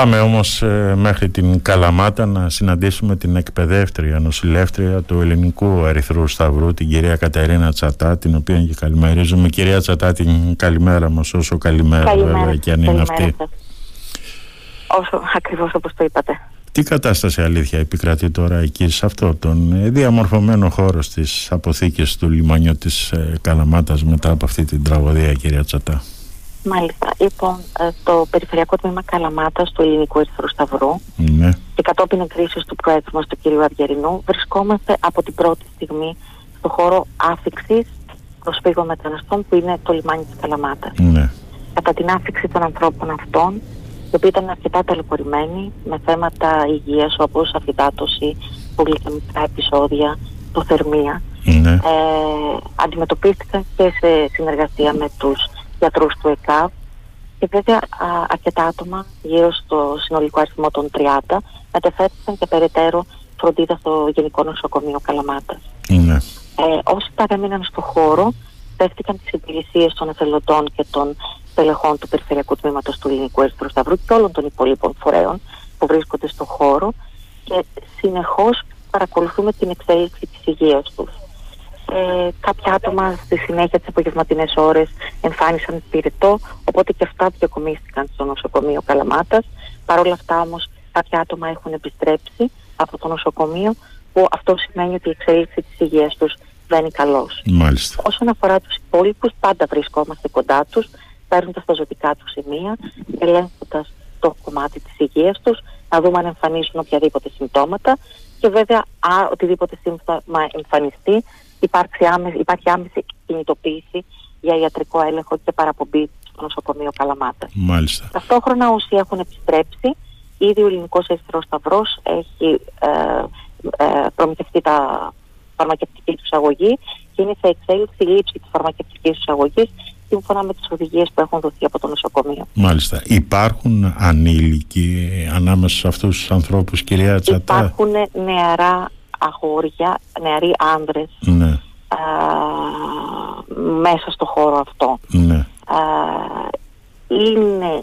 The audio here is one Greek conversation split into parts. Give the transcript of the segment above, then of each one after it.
Πάμε όμως ε, μέχρι την Καλαμάτα να συναντήσουμε την εκπαιδεύτρια, νοσηλεύτρια του Ελληνικού Ερυθρού Σταυρού, την κυρία Κατερίνα Τσατά, την οποία και καλημερίζουμε. Κυρία Τσατά, την καλημέρα μας, όσο καλημέρα, καλημέρα βέβαια και αν είναι αυτή. Όσο ακριβώς όπως το είπατε. Τι κατάσταση αλήθεια επικρατεί τώρα εκεί σε αυτό τον ε, διαμορφωμένο χώρο της αποθήκης του λιμανιού της ε, Καλαμάτας μετά από αυτή την τραγωδία κυρία Τσατά; Μάλιστα. Λοιπόν, ε, το Περιφερειακό Τμήμα Καλαμάτας του Ελληνικού Ερυθρού Σταυρού ναι. και κατόπιν εγκρίσεως του Πρόεδρου μας, του κ. Αυγερινού, βρισκόμαστε από την πρώτη στιγμή στο χώρο άφηξης προσφύγων μεταναστών που είναι το λιμάνι της Καλαμάτας. Ναι. Κατά την άφηξη των ανθρώπων αυτών, οι οποίοι ήταν αρκετά ταλαιπωρημένοι με θέματα υγείας όπως αφυδάτωση, μικρά επεισόδια, υποθερμία, ναι. ε, αντιμετωπίστηκαν και σε συνεργασία με τους γιατρούς του ΕΚΑΒ και βέβαια αρκετά άτομα, γύρω στο συνολικό αριθμό των 30, μετεφέρθηκαν και περαιτέρω φροντίδα στο Γενικό Νοσοκομείο Καλαμάτας. Ναι. Ε, όσοι παρέμειναν στο χώρο, δέχτηκαν τις υπηρεσίες των εθελοντών και των τελεχών του Περιφερειακού Τμήματος του Ελληνικού Ερυθρού Σταυρού και όλων των υπολείπων φορέων που βρίσκονται στο χώρο και συνεχώς παρακολουθούμε την εξέλιξη της υγείας τους. Ε, κάποια άτομα στη συνέχεια τις απογευματινές ώρες εμφάνισαν πυρετό, οπότε και αυτά διακομίστηκαν στο νοσοκομείο Καλαμάτας. Παρ' όλα αυτά όμως κάποια άτομα έχουν επιστρέψει από το νοσοκομείο, που αυτό σημαίνει ότι η εξέλιξη της υγείας τους δεν είναι καλώ. Όσον αφορά τους υπόλοιπους, πάντα βρισκόμαστε κοντά τους, παίρνοντας τα ζωτικά τους σημεία, ελέγχοντας το κομμάτι της υγείας τους, να δούμε αν εμφανίζουν οποιαδήποτε συμπτώματα και βέβαια α, οτιδήποτε σύμπτωμα εμφανιστεί υπάρχει άμεση, υπάρχει άμεση κινητοποίηση για ιατρικό έλεγχο και παραπομπή στο νοσοκομείο Καλαμάτα. Μάλιστα. Ταυτόχρονα όσοι έχουν επιστρέψει, ήδη ο Ελληνικός Ερυθρός Σταυρός έχει ε, ε, προμηθευτεί τα φαρμακευτική του αγωγή και είναι σε εξέλιξη λήψη της φαρμακευτικής του αγωγή σύμφωνα με τις οδηγίες που έχουν δοθεί από το νοσοκομείο. Μάλιστα. Υπάρχουν ανήλικοι ανάμεσα σε αυτούς τους ανθρώπους, κυρία Τσατά; Υπάρχουν νεαρά αγόρια, νεαροί άνδρες ναι. μέσα στο χώρο αυτό. Ναι. είναι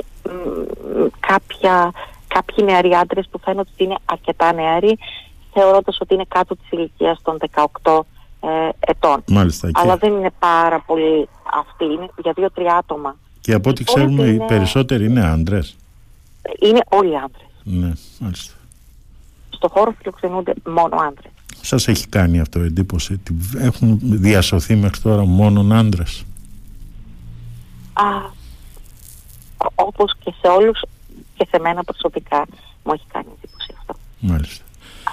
κάποια, κάποιοι νεαροί άντρες που φαίνονται ότι είναι αρκετά νεαροί θεωρώντας ότι είναι κάτω της ηλικίας των 18 ε, ετών. Μάλιστα, Αλλά δεν είναι πάρα πολύ αυτοί, είναι για δύο-τρία άτομα. Και από ό,τι ξέρουμε οι περισσότεροι είναι άντρες. Είναι όλοι άντρες. Ναι, μάλιστα στο χώρο φιλοξενούνται μόνο άντρες. Σας έχει κάνει αυτό εντύπωση ότι έχουν διασωθεί μέχρι τώρα μόνο άντρες; Όπως και σε όλους και σε μένα προσωπικά μου έχει κάνει εντύπωση αυτό. Μάλιστα.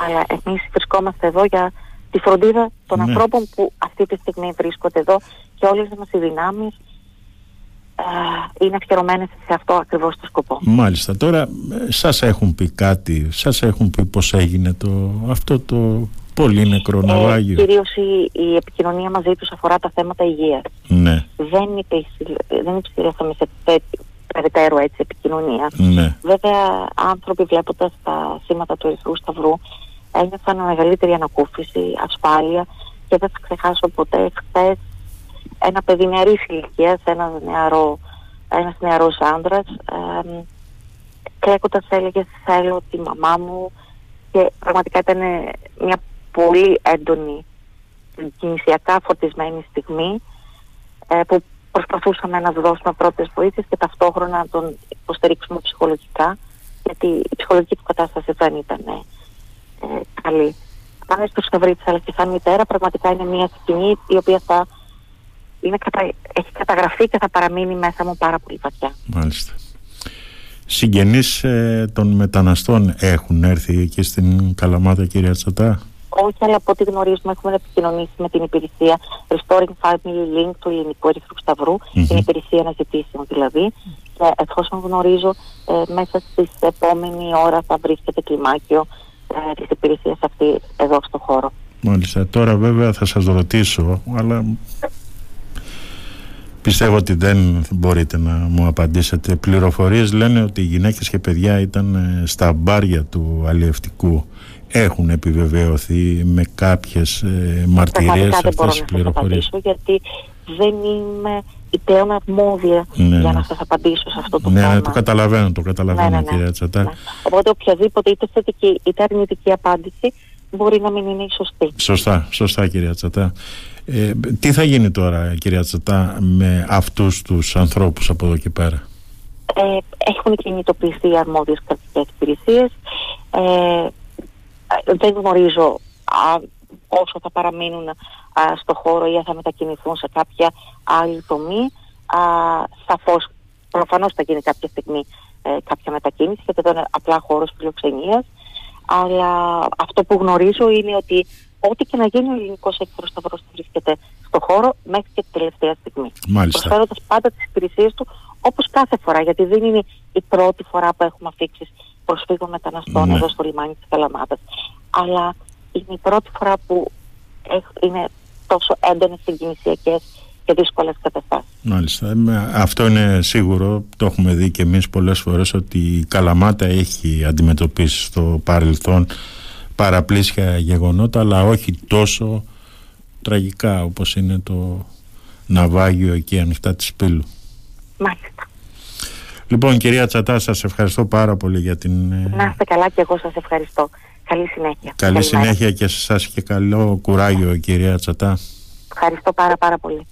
Αλλά εμείς βρισκόμαστε εδώ για τη φροντίδα των ναι. ανθρώπων που αυτή τη στιγμή βρίσκονται εδώ και όλες μας οι δυνάμεις είναι αφιερωμένες σε αυτό ακριβώς το σκοπό. Μάλιστα. Τώρα ε, σας έχουν πει κάτι, σας έχουν πει πώς έγινε το, αυτό το πολύ νεκρό ε, ναυάγιο; κυρίως η, η, επικοινωνία μαζί τους αφορά τα θέματα υγείας. Ναι. Δεν, δεν υψηλέσαμε σε περαιτέρω έτσι επικοινωνία. Ναι. Βέβαια άνθρωποι βλέποντας τα σήματα του Ερυθρού Σταυρού ένιωθαν μεγαλύτερη ανακούφιση, ασφάλεια και δεν θα ξεχάσω ποτέ χθες ένα παιδί νεαρής ηλικίας, ένας νεαρό, ένας νεαρός άντρας ε, κλαίγοντας έλεγε θέλω τη μαμά μου και πραγματικά ήταν μια πολύ έντονη κινησιακά φορτισμένη στιγμή ε, που προσπαθούσαμε να του δώσουμε πρώτες βοήθειες και ταυτόχρονα να τον υποστηρίξουμε ψυχολογικά γιατί η ψυχολογική του κατάσταση δεν ήταν ε, καλή. Πάμε στο Σκαβρίτη αλλά και σαν μητέρα πραγματικά είναι μια σκηνή η οποία θα είναι κατα... έχει καταγραφεί και θα παραμείνει μέσα μου πάρα πολύ βαθιά. Μάλιστα. Συγγενείς ε, των μεταναστών έχουν έρθει εκεί στην Καλαμάτα κυρία Τσατά. Όχι, αλλά από ό,τι γνωρίζουμε έχουμε επικοινωνήσει με την υπηρεσία Restoring Family Link του Ελληνικού Ερυθρού Σταυρού, mm-hmm. την υπηρεσία αναζητήσεων δηλαδή. Και εφόσον γνωρίζω, ε, μέσα στη επόμενη ώρα θα βρίσκεται κλιμάκιο ε, της υπηρεσίας αυτή εδώ στο χώρο. Μάλιστα. Τώρα βέβαια θα σας ρωτήσω, αλλά Πιστεύω ότι δεν μπορείτε να μου απαντήσετε. Πληροφορίες λένε ότι οι γυναίκες και παιδιά ήταν ε, στα μπάρια του αλλιευτικού. Έχουν επιβεβαιωθεί με κάποιες ε, μαρτυρίες αυτές τις πληροφορίες. γιατί δεν είμαι υπέον αρμόδια ναι, για ναι. να σας απαντήσω σε αυτό το ναι, θέμα. Ναι, το καταλαβαίνω, το καταλαβαίνω ναι, ναι, κυρία Τσατά. Ναι. Οπότε οποιαδήποτε είτε θετική είτε αρνητική απάντηση μπορεί να μην είναι η σωστή. Σωστά, σωστά κυρία Τσατά. Ε, τι θα γίνει τώρα κυρία Τσατά με αυτούς τους ανθρώπους από εδώ και πέρα; Ε, έχουν κινητοποιηθεί οι αρμόδιες κρατικές υπηρεσίες. Ε, δεν γνωρίζω α, όσο θα παραμείνουν α, στο χώρο ή αν θα μετακινηθούν σε κάποια άλλη τομή. Α, σαφώς, προφανώς θα γίνει κάποια στιγμή ε, κάποια μετακίνηση γιατί εδώ είναι απλά χώρος φιλοξενίας αλλά αυτό που γνωρίζω είναι ότι ό,τι και να γίνει ο ελληνικός έκφραστο σταυρό βρίσκεται στο χώρο μέχρι και τη τελευταία στιγμή. Προσφέροντας πάντα τις υπηρεσίες του όπως κάθε φορά, γιατί δεν είναι η πρώτη φορά που έχουμε αφήξεις προσφύγων μεταναστών ναι. εδώ στο λιμάνι της Καλαμάτας. Αλλά είναι η πρώτη φορά που είναι τόσο έντονες συγκινησιακές και δύσκολες καταστάσεις. Μάλιστα. Αυτό είναι σίγουρο. Το έχουμε δει και εμείς πολλές φορές ότι η Καλαμάτα έχει αντιμετωπίσει στο παρελθόν παραπλήσια γεγονότα αλλά όχι τόσο τραγικά όπως είναι το ναυάγιο εκεί ανοιχτά της Πύλου. Μάλιστα. Λοιπόν κυρία Τσατά σας ευχαριστώ πάρα πολύ για την... Ε, Να είστε καλά και εγώ σας ευχαριστώ. Καλή συνέχεια. Καλή συνέχεια και σε εσάς και καλό κουράγιο κυρία Τσατά. Ευχαριστώ πάρα πάρα πολύ.